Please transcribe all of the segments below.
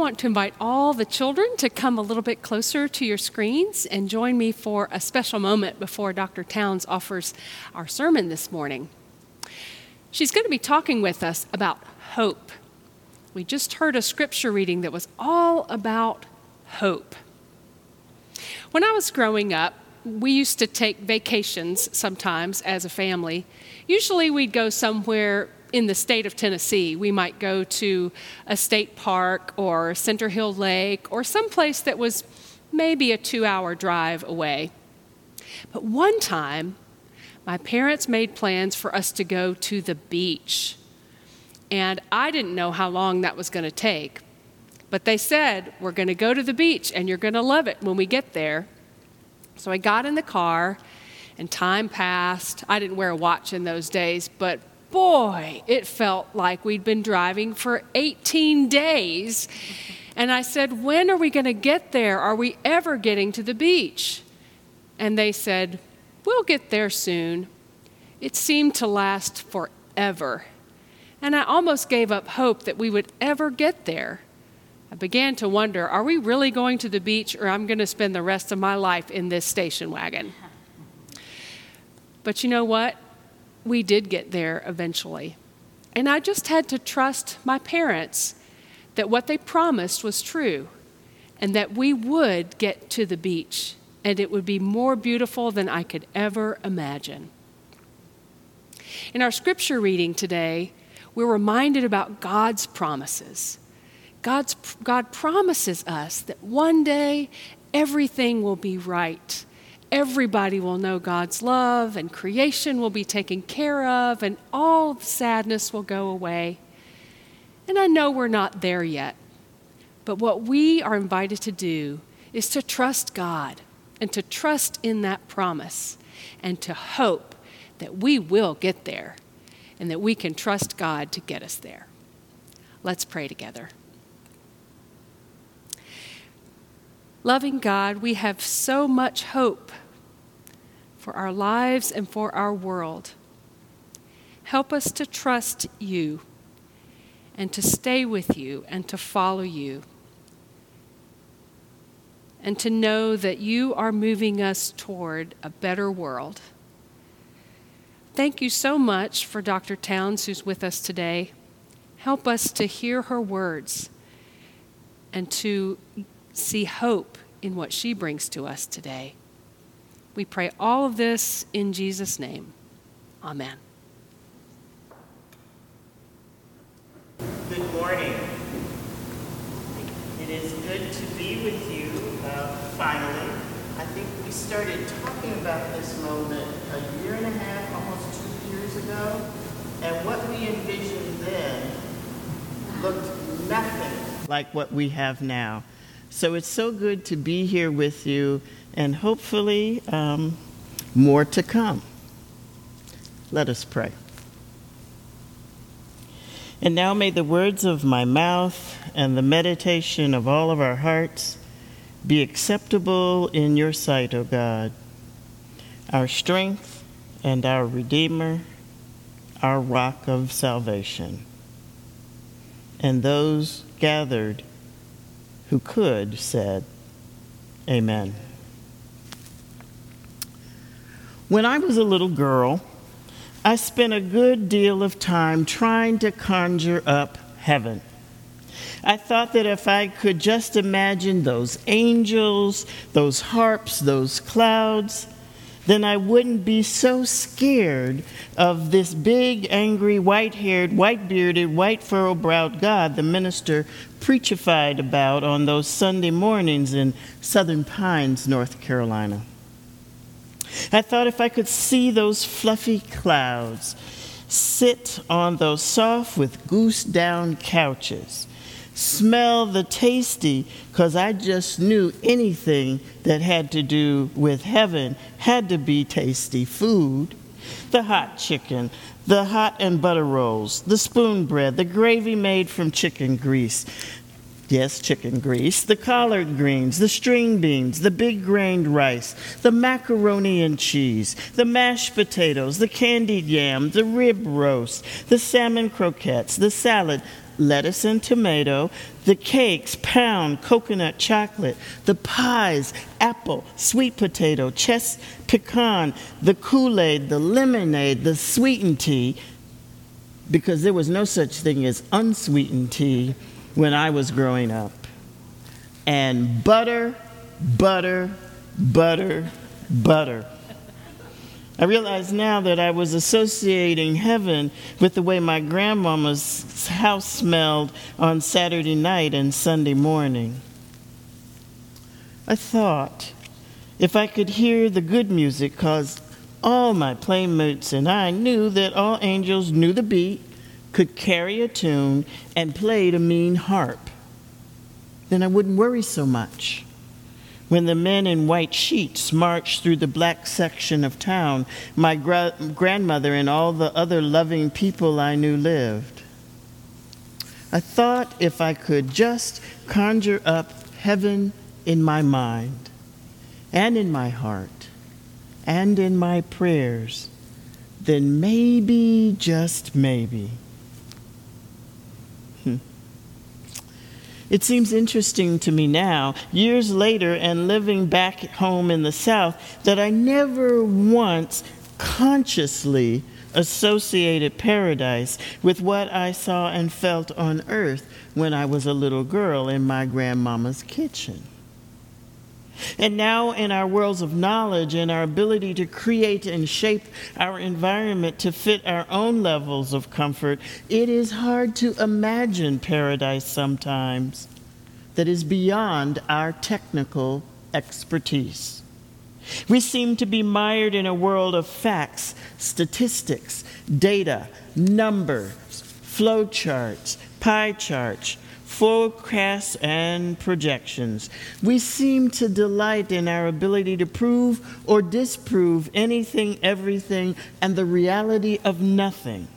want to invite all the children to come a little bit closer to your screens and join me for a special moment before Dr. Townes offers our sermon this morning. She's going to be talking with us about hope. We just heard a scripture reading that was all about hope. When I was growing up, we used to take vacations sometimes as a family. Usually we'd go somewhere in the state of Tennessee. We might go to a state park or Center Hill Lake or someplace that was maybe a two hour drive away. But one time, my parents made plans for us to go to the beach. And I didn't know how long that was going to take. But they said, We're going to go to the beach and you're going to love it when we get there. So I got in the car and time passed. I didn't wear a watch in those days, but boy, it felt like we'd been driving for 18 days. And I said, When are we going to get there? Are we ever getting to the beach? And they said, We'll get there soon. It seemed to last forever. And I almost gave up hope that we would ever get there. I began to wonder are we really going to the beach, or I'm going to spend the rest of my life in this station wagon? But you know what? We did get there eventually. And I just had to trust my parents that what they promised was true and that we would get to the beach and it would be more beautiful than I could ever imagine. In our scripture reading today, we're reminded about God's promises. God's, God promises us that one day everything will be right. Everybody will know God's love, and creation will be taken care of, and all sadness will go away. And I know we're not there yet, but what we are invited to do is to trust God and to trust in that promise and to hope that we will get there and that we can trust God to get us there. Let's pray together. Loving God, we have so much hope for our lives and for our world. Help us to trust you and to stay with you and to follow you. And to know that you are moving us toward a better world. Thank you so much for Dr. Townes, who's with us today. Help us to hear her words and to see hope in what she brings to us today. We pray all of this in Jesus' name. Amen. Good morning. It is good to be with you uh, finally. I think we started talking about this moment a year and a half, almost two years ago, and what we envisioned then looked nothing like what we have now. So it's so good to be here with you, and hopefully, um, more to come. Let us pray. And now may the words of my mouth and the meditation of all of our hearts be acceptable in your sight, O God, our strength and our Redeemer, our rock of salvation. And those gathered who could said, Amen. When I was a little girl, I spent a good deal of time trying to conjure up heaven. I thought that if I could just imagine those angels, those harps, those clouds, then I wouldn't be so scared of this big, angry, white haired, white bearded, white furrowed browed God the minister preachified about on those Sunday mornings in Southern Pines, North Carolina. I thought if I could see those fluffy clouds sit on those soft with goose down couches smell the tasty because I just knew anything that had to do with heaven had to be tasty food. The hot chicken, the hot and butter rolls, the spoon bread, the gravy made from chicken grease. Yes, chicken grease, the collard greens, the string beans, the big grained rice, the macaroni and cheese, the mashed potatoes, the candied yam, the rib roast, the salmon croquettes, the salad, lettuce and tomato, the cakes, pound, coconut chocolate, the pies, apple, sweet potato, chess, pecan, the Kool Aid, the lemonade, the sweetened tea, because there was no such thing as unsweetened tea when I was growing up. And butter, butter, butter, butter. I realize now that I was associating heaven with the way my grandmama's house smelled on Saturday night and Sunday morning. I thought if I could hear the good music, because all my playmates and I knew that all angels knew the beat, could carry a tune, and played a mean harp, then I wouldn't worry so much. When the men in white sheets marched through the black section of town, my gra- grandmother and all the other loving people I knew lived. I thought if I could just conjure up heaven in my mind and in my heart and in my prayers, then maybe, just maybe, It seems interesting to me now, years later, and living back home in the South, that I never once consciously associated paradise with what I saw and felt on earth when I was a little girl in my grandmama's kitchen. And now, in our worlds of knowledge and our ability to create and shape our environment to fit our own levels of comfort, it is hard to imagine paradise sometimes that is beyond our technical expertise. We seem to be mired in a world of facts, statistics, data, numbers, flowcharts, pie charts, forecasts and projections. We seem to delight in our ability to prove or disprove anything, everything, and the reality of nothing.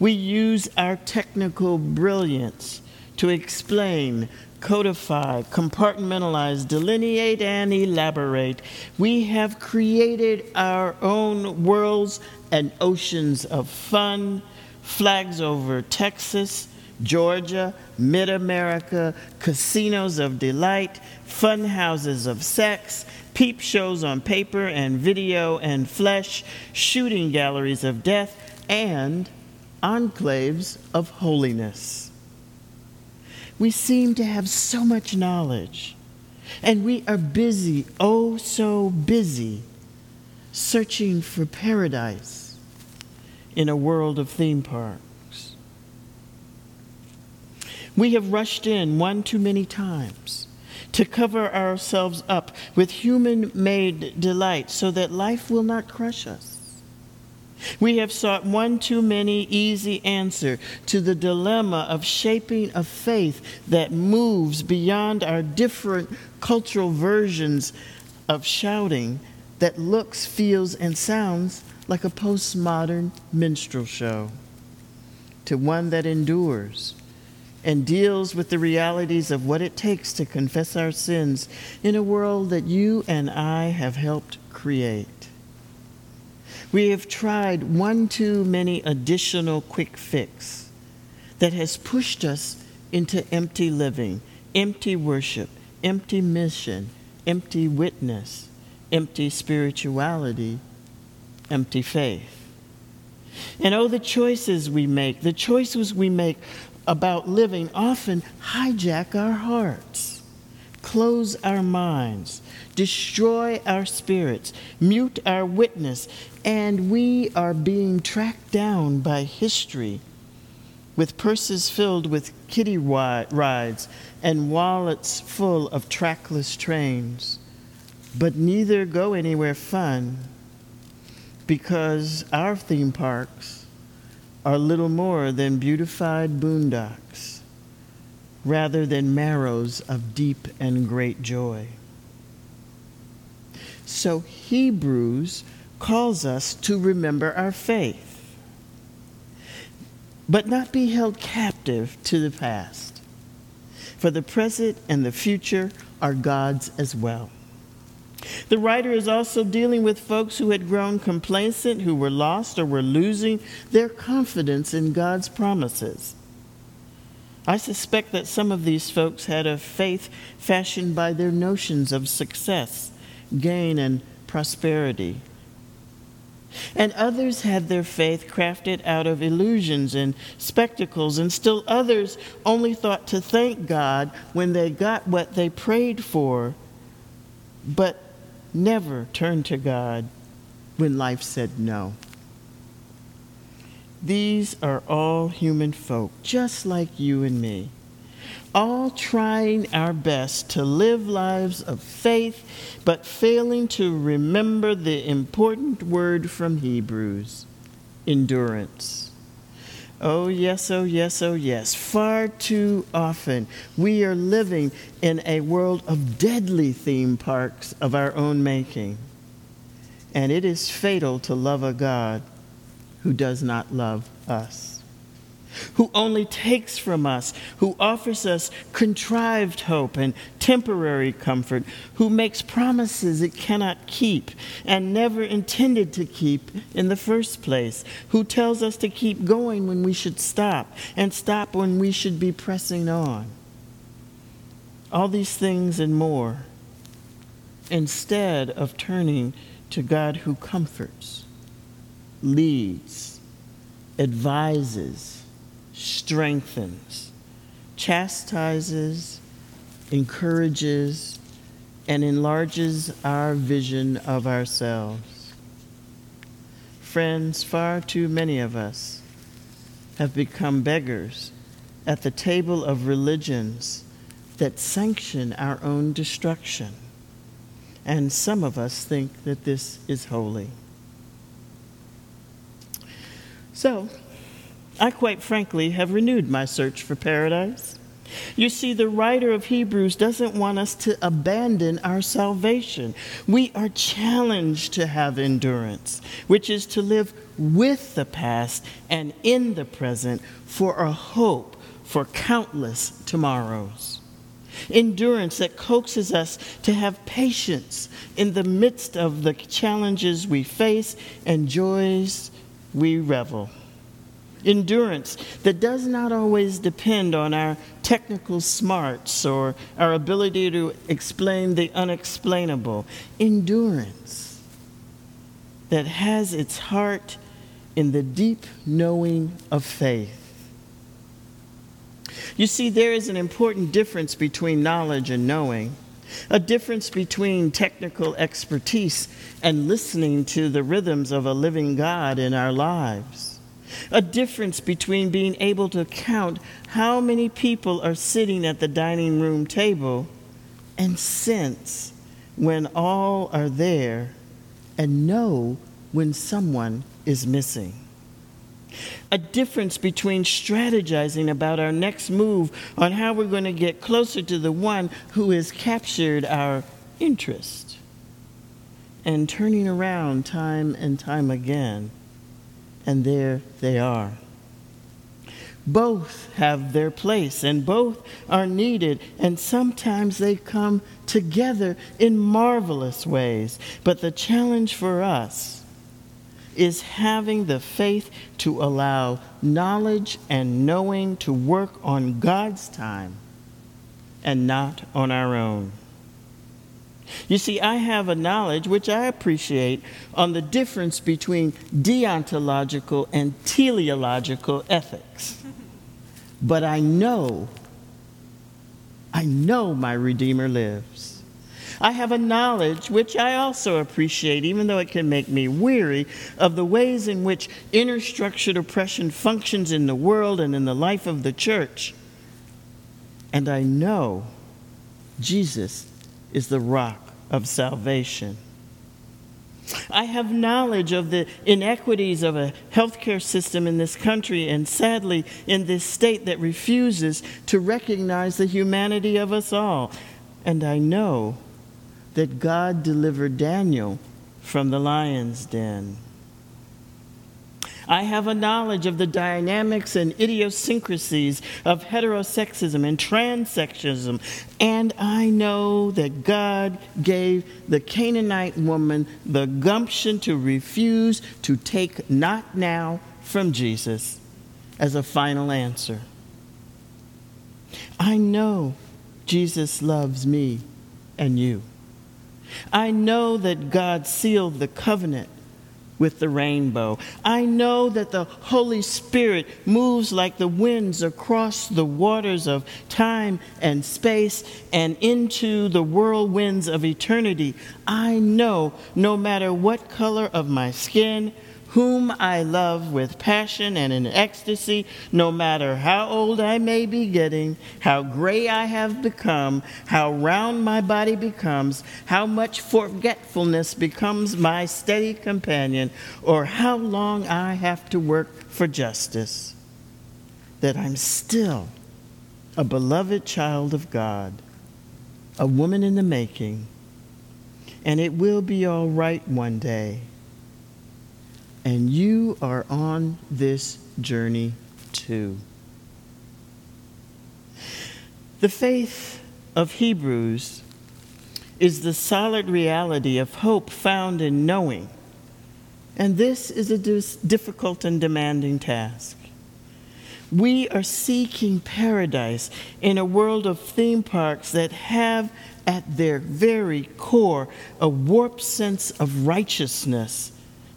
We use our technical brilliance to explain, codify, compartmentalize, delineate, and elaborate. We have created our own worlds and oceans of fun, flags over Texas Georgia, Mid America, casinos of delight, fun houses of sex, peep shows on paper and video and flesh, shooting galleries of death, and enclaves of holiness. We seem to have so much knowledge, and we are busy, oh so busy, searching for paradise in a world of theme parks. We have rushed in one too many times to cover ourselves up with human made delight so that life will not crush us. We have sought one too many easy answer to the dilemma of shaping a faith that moves beyond our different cultural versions of shouting that looks, feels, and sounds like a postmodern minstrel show to one that endures and deals with the realities of what it takes to confess our sins in a world that you and I have helped create. We have tried one too many additional quick fix that has pushed us into empty living, empty worship, empty mission, empty witness, empty spirituality, empty faith. And oh, the choices we make, the choices we make about living often hijack our hearts, close our minds, destroy our spirits, mute our witness, and we are being tracked down by history with purses filled with kiddie rides and wallets full of trackless trains. But neither go anywhere fun because our theme parks are little more than beautified boondocks, rather than marrows of deep and great joy. So Hebrews calls us to remember our faith, but not be held captive to the past. For the present and the future are God's as well. The writer is also dealing with folks who had grown complacent, who were lost or were losing their confidence in God's promises. I suspect that some of these folks had a faith fashioned by their notions of success, gain, and prosperity. And others had their faith crafted out of illusions and spectacles, and still others only thought to thank God when they got what they prayed for, but never turned to God when life said no. These are all human folk, just like you and me, all trying our best to live lives of faith, but failing to remember the important word from Hebrews endurance. Oh, yes, oh, yes, oh, yes. Far too often we are living in a world of deadly theme parks of our own making. And it is fatal to love a God who does not love us, who only takes from us, who offers us contrived hope and temporary comfort, who makes promises it cannot keep and never intended to keep in the first place, who tells us to keep going when we should stop and stop when we should be pressing on. All these things and more, instead of turning to God who comforts leads, advises, strengthens, chastises, encourages, and enlarges our vision of ourselves. Friends, far too many of us have become beggars at the table of religions that sanction our own destruction. And some of us think that this is holy. So, I quite frankly have renewed my search for paradise. You see, the writer of Hebrews doesn't want us to abandon our salvation. We are challenged to have endurance, which is to live with the past and in the present for a hope for countless tomorrows. Endurance that coaxes us to have patience in the midst of the challenges we face and joys we revel. Endurance that does not always depend on our technical smarts or our ability to explain the unexplainable. Endurance that has its heart in the deep knowing of faith. You see, there is an important difference between knowledge and knowing a difference between technical expertise and listening to the rhythms of a living God in our lives. A difference between being able to count how many people are sitting at the dining room table and sense when all are there and know when someone is missing a difference between strategizing about our next move on how we're going to get closer to the one who has captured our interest and turning around time and time again. And there they are. Both have their place and both are needed, and sometimes they come together in marvelous ways. But the challenge for us is having the faith to allow knowledge and knowing to work on God's time and not on our own. You see, I have a knowledge, which I appreciate, on the difference between deontological and teleological ethics. But I know, I know my Redeemer lives. I have a knowledge, which I also appreciate, even though it can make me weary, of the ways in which inner structured oppression functions in the world and in the life of the church. And I know Jesus is the rock of salvation. I have knowledge of the inequities of a healthcare system in this country and sadly in this state that refuses to recognize the humanity of us all. And I know that God delivered Daniel from the lion's den. I have a knowledge of the dynamics and idiosyncrasies of heterosexism and transsexism, and I know that God gave the Canaanite woman the gumption to refuse to take not now from Jesus as a final answer. I know Jesus loves me and you. I know that God sealed the covenant with the rainbow. I know that the Holy Spirit moves like the winds across the waters of time and space and into the whirlwinds of eternity. I know no matter what color of my skin, whom I love with passion and in ecstasy, no matter how old I may be getting, how gray I have become, how round my body becomes, how much forgetfulness becomes my steady companion, or how long I have to work for justice, that I'm still a beloved child of God, a woman in the making, and it will be all right one day and you are on this journey too. The faith of Hebrews is the solid reality of hope found in knowing. And this is a difficult and demanding task. We are seeking paradise in a world of theme parks that have at their very core a warped sense of righteousness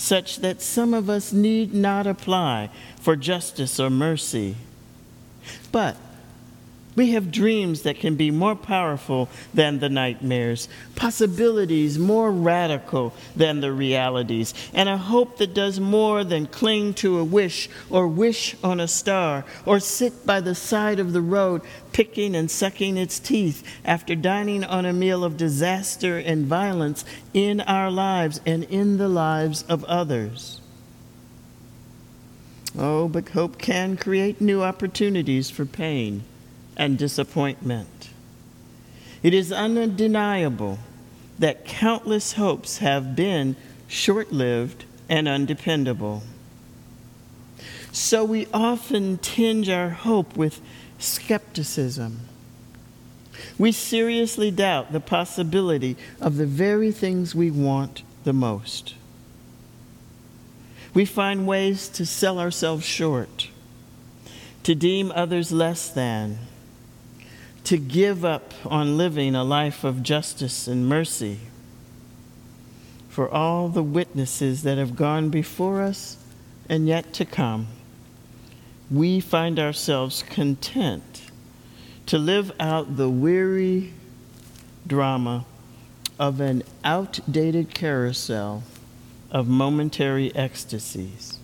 such that some of us need not apply for justice or mercy. But we have dreams that can be more powerful than the nightmares, possibilities more radical than the realities, and a hope that does more than cling to a wish or wish on a star or sit by the side of the road picking and sucking its teeth after dining on a meal of disaster and violence in our lives and in the lives of others. Oh, but hope can create new opportunities for pain and disappointment. It is undeniable that countless hopes have been short lived and undependable. So we often tinge our hope with skepticism. We seriously doubt the possibility of the very things we want the most. We find ways to sell ourselves short, to deem others less than, to give up on living a life of justice and mercy for all the witnesses that have gone before us and yet to come. We find ourselves content to live out the weary drama of an outdated carousel of momentary ecstasies.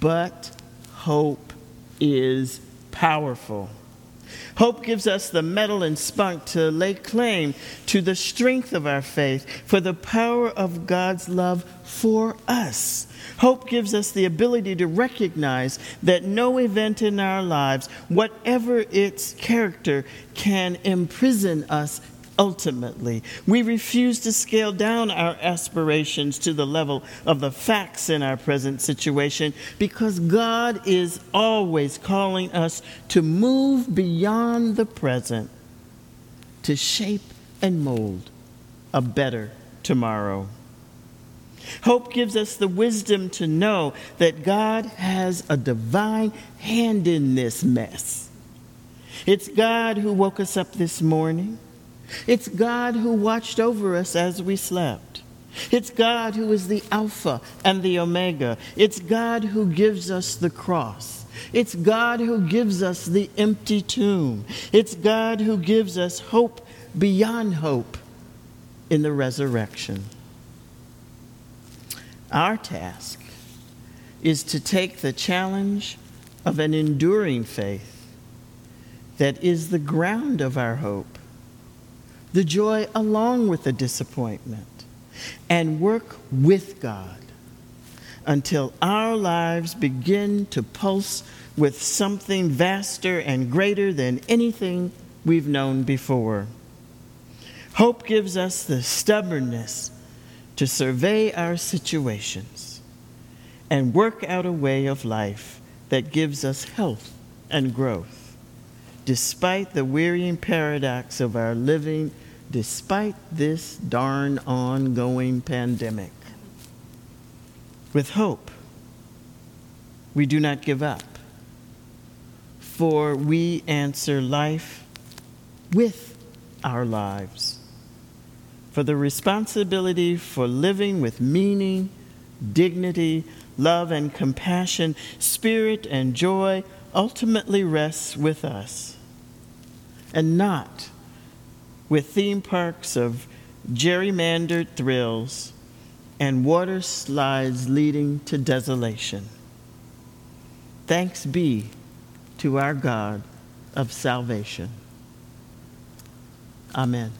But hope is powerful. Hope gives us the mettle and spunk to lay claim to the strength of our faith, for the power of God's love for us. Hope gives us the ability to recognize that no event in our lives, whatever its character, can imprison us ultimately. We refuse to scale down our aspirations to the level of the facts in our present situation because God is always calling us to move beyond the present, to shape and mold a better tomorrow. Hope gives us the wisdom to know that God has a divine hand in this mess. It's God who woke us up this morning. It's God who watched over us as we slept. It's God who is the Alpha and the Omega. It's God who gives us the cross. It's God who gives us the empty tomb. It's God who gives us hope beyond hope in the resurrection. Our task is to take the challenge of an enduring faith that is the ground of our hope the joy along with the disappointment, and work with God until our lives begin to pulse with something vaster and greater than anything we've known before. Hope gives us the stubbornness to survey our situations and work out a way of life that gives us health and growth despite the wearying paradox of our living, despite this darn ongoing pandemic. With hope, we do not give up. for we answer life with our lives. For the responsibility for living with meaning, dignity, love, and compassion, spirit, and joy ultimately rests with us, and not with theme parks of gerrymandered thrills and water slides leading to desolation. Thanks be to our God of salvation. Amen.